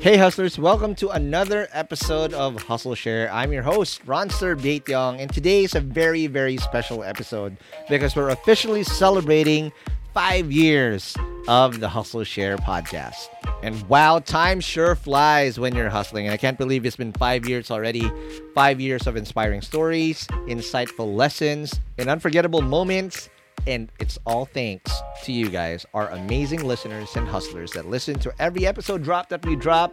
Hey hustlers, welcome to another episode of Hustle Share. I'm your host, Ronster Young, and today is a very, very special episode because we're officially celebrating five years of the Hustle Share podcast. And wow, time sure flies when you're hustling. And I can't believe it's been five years already. Five years of inspiring stories, insightful lessons, and unforgettable moments and it's all thanks to you guys, our amazing listeners and hustlers that listen to every episode drop that we drop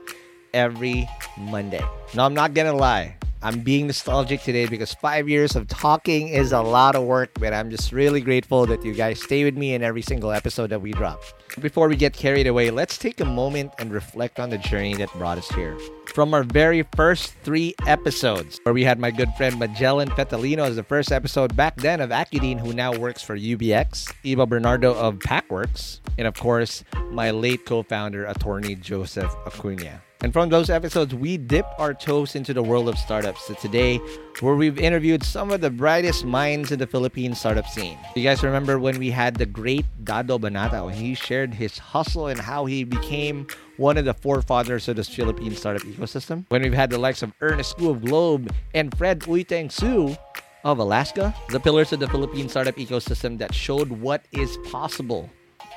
every Monday. Now, I'm not to lie. I'm being nostalgic today because five years of talking is a lot of work, but I'm just really grateful that you guys stay with me in every single episode that we drop. Before we get carried away, let's take a moment and reflect on the journey that brought us here. From our very first three episodes, where we had my good friend Magellan Fetalino as the first episode back then of Acudeen, who now works for UBX, Eva Bernardo of Packworks, and of course, my late co founder, attorney Joseph Acuna. And from those episodes, we dip our toes into the world of startups to today, where we've interviewed some of the brightest minds in the Philippine startup scene. You guys remember when we had the great Dado Banatao, when he shared his hustle and how he became one of the forefathers of the Philippine startup ecosystem? When we've had the likes of Ernest Cu of Globe and Fred Uytengsu of Alaska, the pillars of the Philippine startup ecosystem that showed what is possible,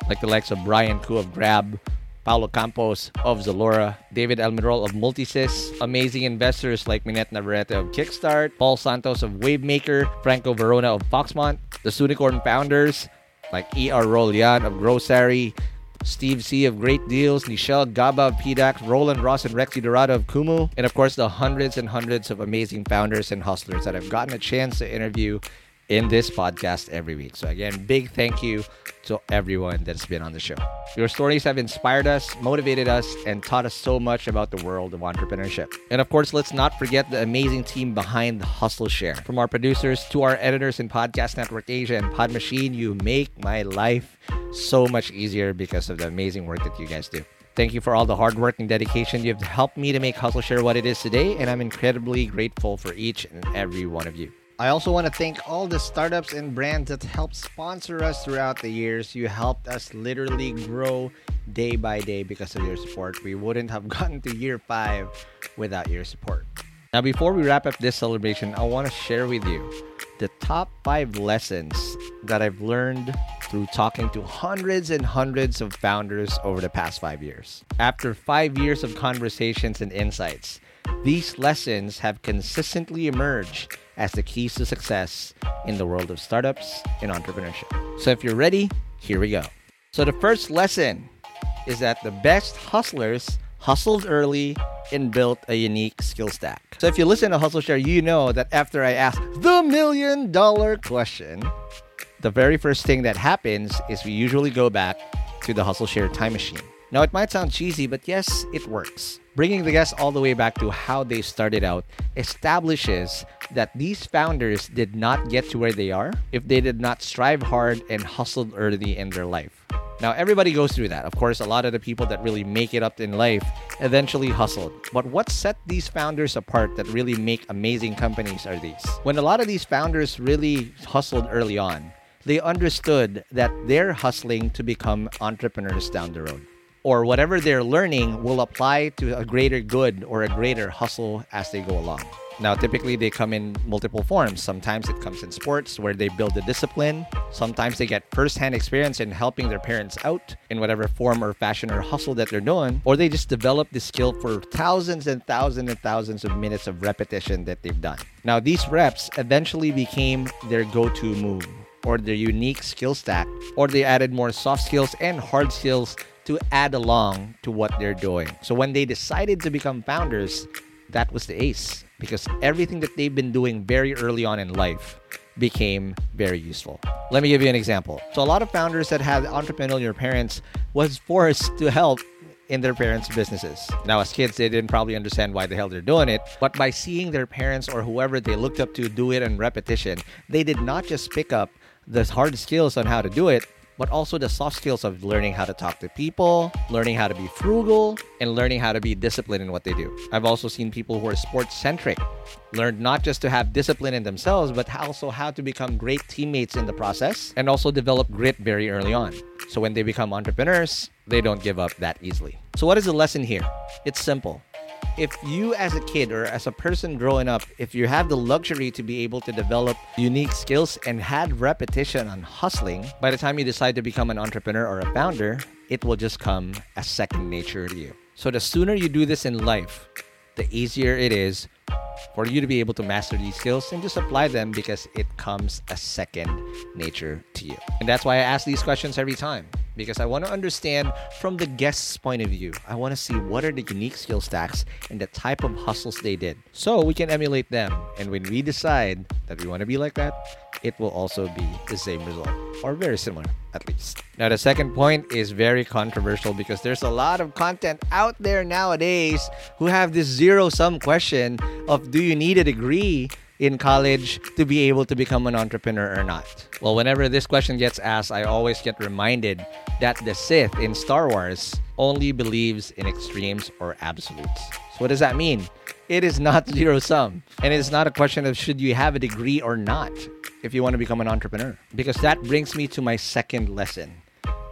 like the likes of Brian Cu of Grab, Paulo Campos of Zalora, David Almirol of Multisys, amazing investors like Minette Navarrete of Kickstart, Paul Santos of Wavemaker, Franco Varona of Foxmont, the Sunicorn founders like E.R. Rolian of Grocery, Steve C. of Great Deals, Nichel Gaba of PDAX, Roland Ros and Rexy Dorado of Kumu, and of course the hundreds and hundreds of amazing founders and hustlers that I've gotten a chance to interview in this podcast every week. So, again, big thank you to everyone that's been on the show. Your stories have inspired us, motivated us, and taught us so much about the world of entrepreneurship. And of course, let's not forget the amazing team behind the Hustle Share. From our producers to our editors in Podcast Network Asia and Pod Machine, you make my life so much easier because of the amazing work that you guys do. Thank you for all the hard work and dedication you've helped me to make Hustle Share what it is today, and I'm incredibly grateful for each and every one of you. I also want to thank all the startups and brands that helped sponsor us throughout the years. You helped us literally grow day by day because of your support. We wouldn't have gotten to year five without your support. Now, before we wrap up this celebration, I want to share with you the top five lessons that I've learned through talking to hundreds and hundreds of founders over the past five years. After five years of conversations and insights, these lessons have consistently emerged as the keys to success in the world of startups and entrepreneurship. So if you're ready, here we go. So the first lesson is that the best hustlers hustled early and built a unique skill stack. So if you listen to Hustle Share, you know that after I ask the million dollar question, the very first thing that happens is we usually go back to the Hustle Share time machine. Now, it might sound cheesy, but yes, it works. Bringing the guests all the way back to how they started out establishes that these founders did not get to where they are if they did not strive hard and hustled early in their life. Now, everybody goes through that. Of course, a lot of the people that really make it up in life eventually hustled. But what set these founders apart that really make amazing companies are these? When a lot of these founders really hustled early on, they understood that they're hustling to become entrepreneurs down the road or whatever they're learning will apply to a greater good or a greater hustle as they go along. Now, typically they come in multiple forms. Sometimes it comes in sports where they build the discipline. Sometimes they get firsthand experience in helping their parents out in whatever form or fashion or hustle that they're doing. Or they just develop the skill for thousands and thousands and thousands of minutes of repetition that they've done. Now, these reps eventually became their go to move or their unique skill stack, or they added more soft skills and hard skills to add along to what they're doing. So when they decided to become founders, that was the ace because everything that they've been doing very early on in life became very useful. Let me give you an example. So a lot of founders that had entrepreneurial parents was forced to help in their parents' businesses. Now, as kids, they didn't probably understand why the hell they're doing it, but by seeing their parents or whoever they looked up to do it in repetition, they did not just pick up the hard skills on how to do it, but also the soft skills of learning how to talk to people, learning how to be frugal, and learning how to be disciplined in what they do. I've also seen people who are sports centric learn not just to have discipline in themselves, but also how to become great teammates in the process and also develop grit very early on. So when they become entrepreneurs, they don't give up that easily. So, what is the lesson here? It's simple if you as a kid or as a person growing up, if you have the luxury to be able to develop unique skills and had repetition on hustling, by the time you decide to become an entrepreneur or a founder, it will just come as second nature to you. So the sooner you do this in life, the easier it is for you to be able to master these skills and just apply them because it comes as second nature to you. And that's why I ask these questions every time because I want to understand from the guest's point of view. I want to see what are the unique skill stacks and the type of hustles they did so we can emulate them. And when we decide that we want to be like that, it will also be the same result or very similar at least. Now, the second point is very controversial because there's a lot of content out there nowadays who have this zero sum question of do you need a degree in college to be able to become an entrepreneur or not? Well, whenever this question gets asked, I always get reminded that the Sith in Star Wars only believes in extremes or absolutes. So, what does that mean? It is not zero sum. And it's not a question of should you have a degree or not if you want to become an entrepreneur. Because that brings me to my second lesson.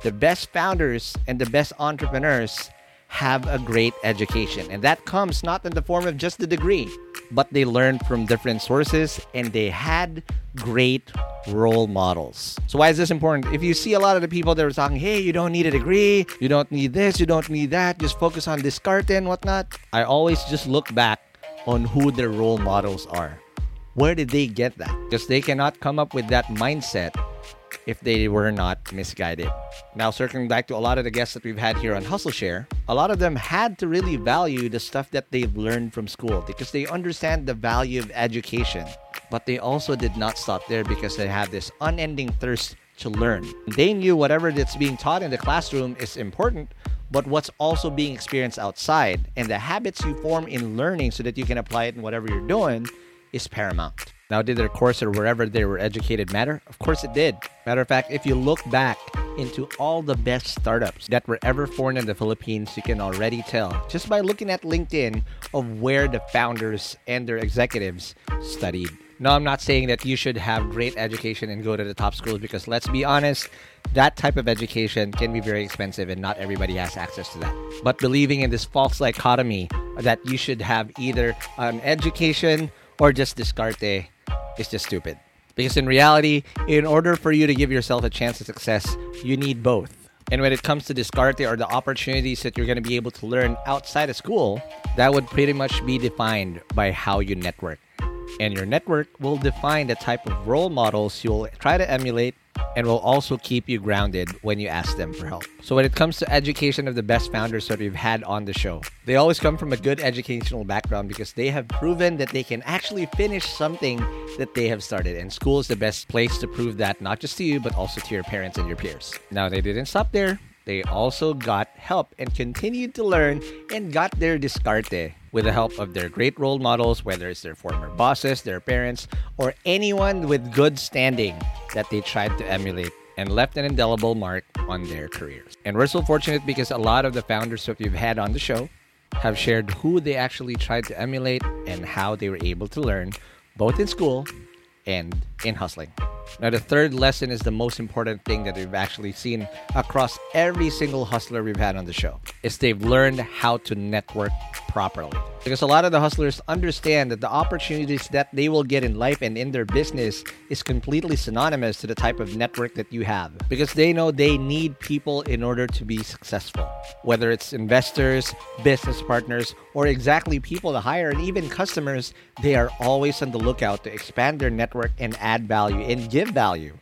The best founders and the best entrepreneurs have a great education. And that comes not in the form of just the degree, but they learned from different sources and they had great role models. So why is this important? If you see a lot of the people that are talking, hey, you don't need a degree, you don't need this, you don't need that, just focus on diskarte and whatnot. I always just look back on who their role models are. Where did they get that? Because they cannot come up with that mindset if they were not misguided. Now, circling back to a lot of the guests that we've had here on Hustle Share, a lot of them had to really value the stuff that they've learned from school because they understand the value of education. But they also did not stop there because they have this unending thirst to learn. They knew whatever that's being taught in the classroom is important, but what's also being experienced outside and the habits you form in learning so that you can apply it in whatever you're doing is paramount. Now, did their course or wherever they were educated matter? Of course it did. Matter of fact, if you look back into all the best startups that were ever formed in the Philippines, you can already tell just by looking at LinkedIn of where the founders and their executives studied. No, I'm not saying that you should have great education and go to the top schools because let's be honest, that type of education can be very expensive and not everybody has access to that. But believing in this false dichotomy that you should have either an education or just diskarte is just stupid. Because in reality, in order for you to give yourself a chance of success, you need both. And when it comes to diskarte or the opportunities that you're going to be able to learn outside of school, that would pretty much be defined by how you network. And your network will define the type of role models you'll try to emulate and will also keep you grounded when you ask them for help. So, when it comes to education of the best founders that we've had on the show, they always come from a good educational background because they have proven that they can actually finish something that they have started. And school is the best place to prove that, not just to you, but also to your parents and your peers. Now, they didn't stop there. They also got help and continued to learn and got their diskarte with the help of their great role models, whether it's their former bosses, their parents, or anyone with good standing that they tried to emulate and left an indelible mark on their careers. And we're so fortunate because a lot of the founders that we've had on the show have shared who they actually tried to emulate and how they were able to learn both in school and in hustling. Now, the third lesson is the most important thing that we've actually seen across every single hustler we've had on the show. Is they've learned how to network properly. Because a lot of the hustlers understand that the opportunities that they will get in life and in their business is completely synonymous to the type of network that you have. Because they know they need people in order to be successful. Whether it's investors, business partners, or exactly people to hire and even customers, they are always on the lookout to expand their network and add value and give value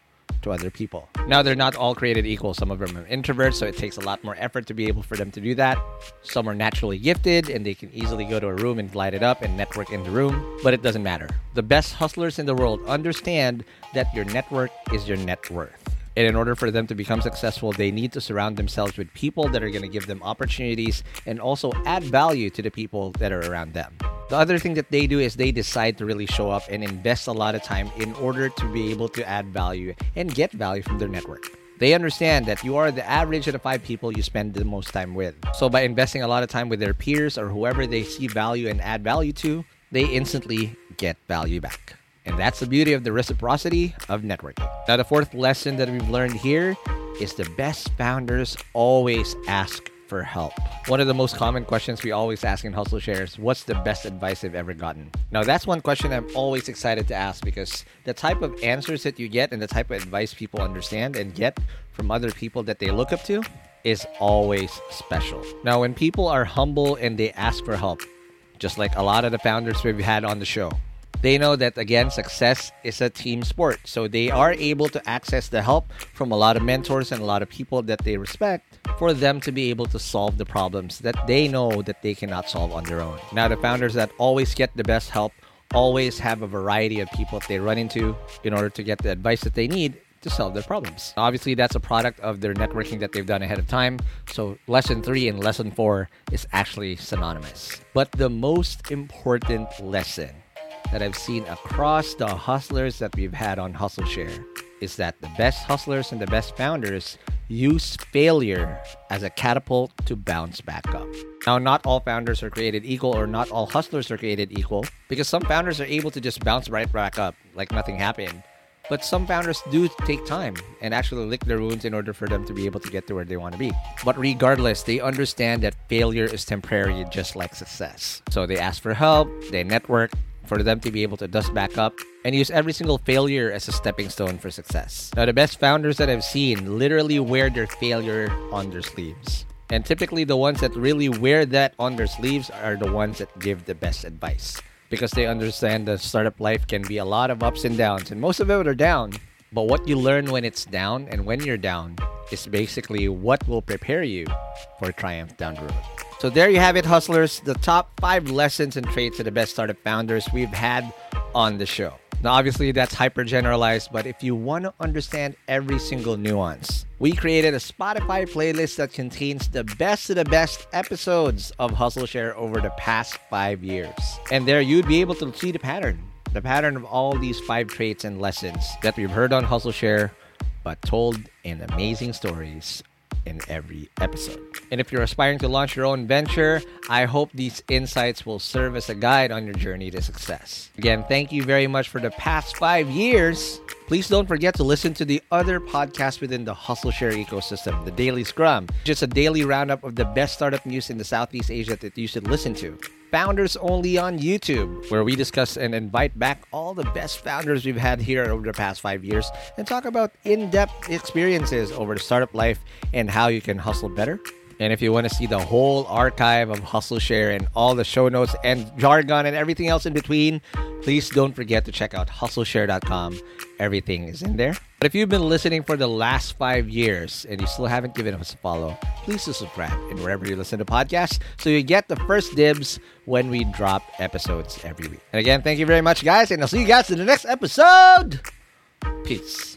to other people. Now, they're not all created equal. Some of them are introverts, so it takes a lot more effort to be able for them to do that. Some are naturally gifted and they can easily go to a room and light it up and network in the room, but it doesn't matter. The best hustlers in the world understand that your network is your net worth. And in order for them to become successful, they need to surround themselves with people that are going to give them opportunities and also add value to the people that are around them. The other thing that they do is they decide to really show up and invest a lot of time in order to be able to add value and get value from their network. They understand that you are the average of the five people you spend the most time with. So by investing a lot of time with their peers or whoever they see value and add value to, they instantly get value back. And that's the beauty of the reciprocity of networking. Now, the fourth lesson that we've learned here is the best founders always ask for help. One of the most common questions we always ask in Hustle Shares what's the best advice I've ever gotten? Now, that's one question I'm always excited to ask because the type of answers that you get and the type of advice people understand and get from other people that they look up to is always special. Now, when people are humble and they ask for help, just like a lot of the founders we've had on the show, they know that again success is a team sport so they are able to access the help from a lot of mentors and a lot of people that they respect for them to be able to solve the problems that they know that they cannot solve on their own now the founders that always get the best help always have a variety of people that they run into in order to get the advice that they need to solve their problems. Obviously, that's a product of their networking that they've done ahead of time. So, lesson three and lesson four is actually synonymous. But the most important lesson that I've seen across the hustlers that we've had on Hustle Share is that the best hustlers and the best founders use failure as a catapult to bounce back up. Now, not all founders are created equal, or not all hustlers are created equal, because some founders are able to just bounce right back up like nothing happened. But some founders do take time and actually lick their wounds in order for them to be able to get to where they want to be. But regardless, they understand that failure is temporary, just like success. So they ask for help, they network, for them to be able to dust back up and use every single failure as a stepping stone for success. Now, the best founders that I've seen literally wear their failure on their sleeves. And typically, the ones that really wear that on their sleeves are the ones that give the best advice because they understand that startup life can be a lot of ups and downs, and most of it are down. But what you learn when it's down and when you're down is basically what will prepare you for triumph down the road. So there you have it, hustlers. The top five lessons and traits of the best startup founders we've had on the show. Now, obviously, that's hyper generalized, but if you want to understand every single nuance, we created a Spotify playlist that contains the best of the best episodes of Hustle Share over the past five years. And there you'd be able to see the pattern, the pattern of all these five traits and lessons that we've heard on Hustle Share, but told in amazing stories in every episode. And if you're aspiring to launch your own venture, I hope these insights will serve as a guide on your journey to success. Again, thank you very much for the past five years. Please don't forget to listen to the other podcasts within the Hustle Share ecosystem, the Daily Scrum, just a daily roundup of the best startup news in the Southeast Asia that you should listen to. Founders Only on YouTube, where we discuss and invite back all the best founders we've had here over the past five years and talk about in depth experiences over the startup life and how you can hustle better And if you want to see the whole archive of Hustle Share and all the show notes and jargon and everything else in between, please don't forget to check out hustleshare.com. Everything is in there. But if you've been listening for the last five years and you still haven't given us a follow, please subscribe and wherever you listen to podcasts so you get the first dibs when we drop episodes every week. And again, thank you very much, guys, and I'll see you guys in the next episode. Peace.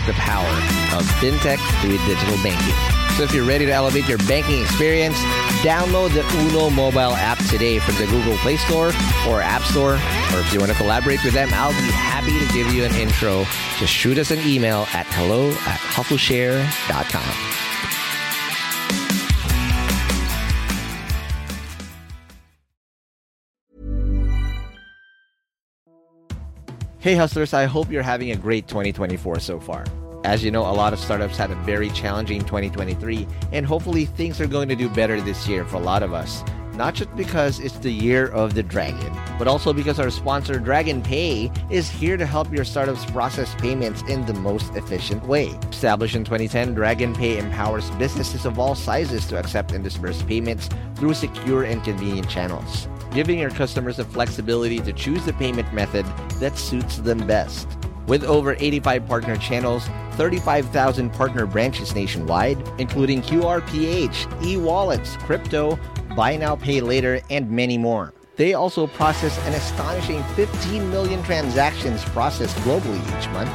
the power of fintech through digital banking. So if you're ready to elevate your banking experience, download the Uno mobile app today from the Google Play Store or App Store. Or if you want to collaborate with them, I'll be happy to give you an intro. Just shoot us an email at hello at hustleshare.com. Hey hustlers, I hope you're having a great 2024 so far. As you know, a lot of startups had a very challenging 2023, and hopefully things are going to do better this year for a lot of us. Not just because it's the year of the dragon, but also because our sponsor Dragon Pay is here to help your startups process payments in the most efficient way. Established in 2010, Dragon Pay empowers businesses of all sizes to accept and disburse payments through secure and convenient channels, giving your customers the flexibility to choose the payment method that suits them best. With over 85 partner channels, 35,000 partner branches nationwide, including QRPH, e wallets, crypto, buy now, pay later, and many more. They also process an astonishing 15 million transactions processed globally each month.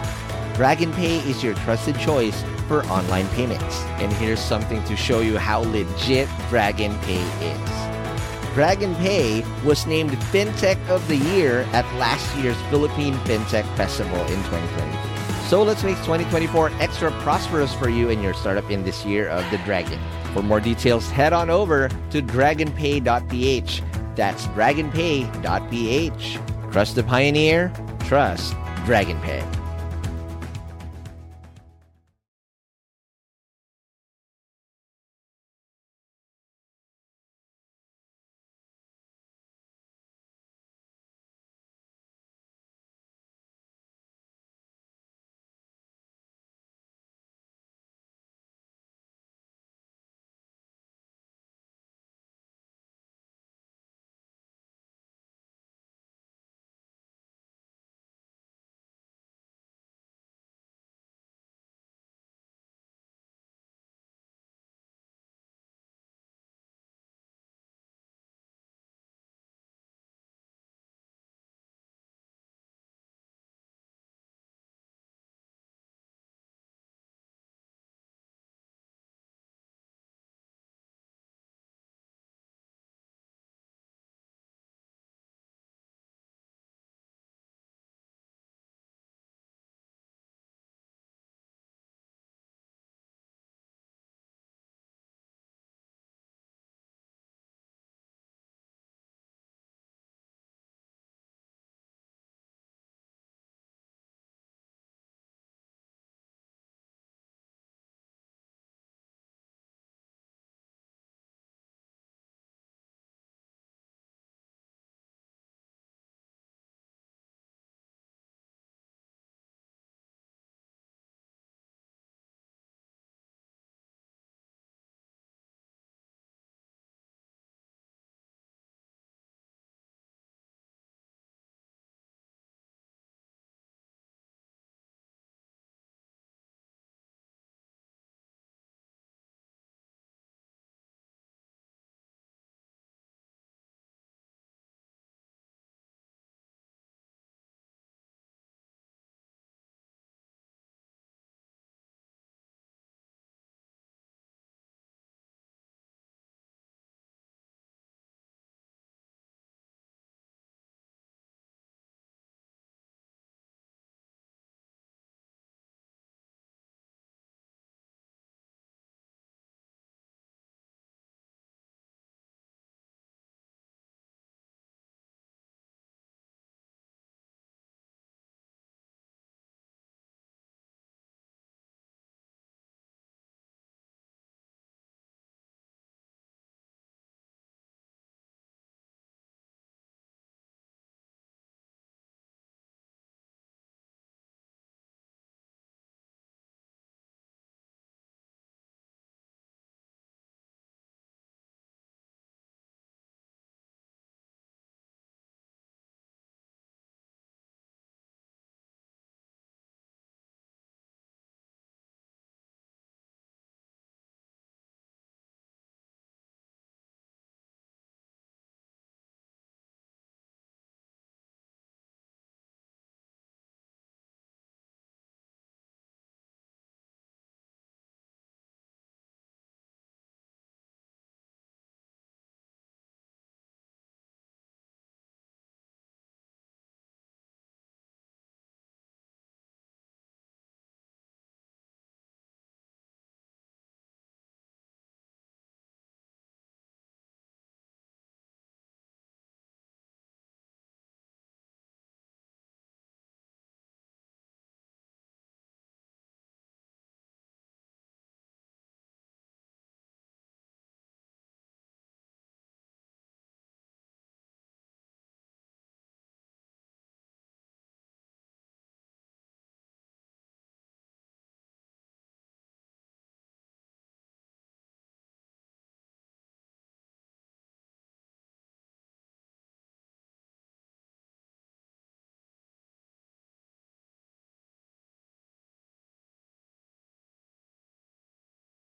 Dragon Pay is your trusted choice for online payments. And here's something to show you how legit Dragon Pay is. Dragon Pay was named FinTech of the Year at last year's Philippine FinTech Festival in 2023. So let's make 2024 extra prosperous for you and your startup in this year of the Dragon. For more details, head on over to dragonpay.ph. That's dragonpay.ph. Trust the pioneer, trust Dragon Pay.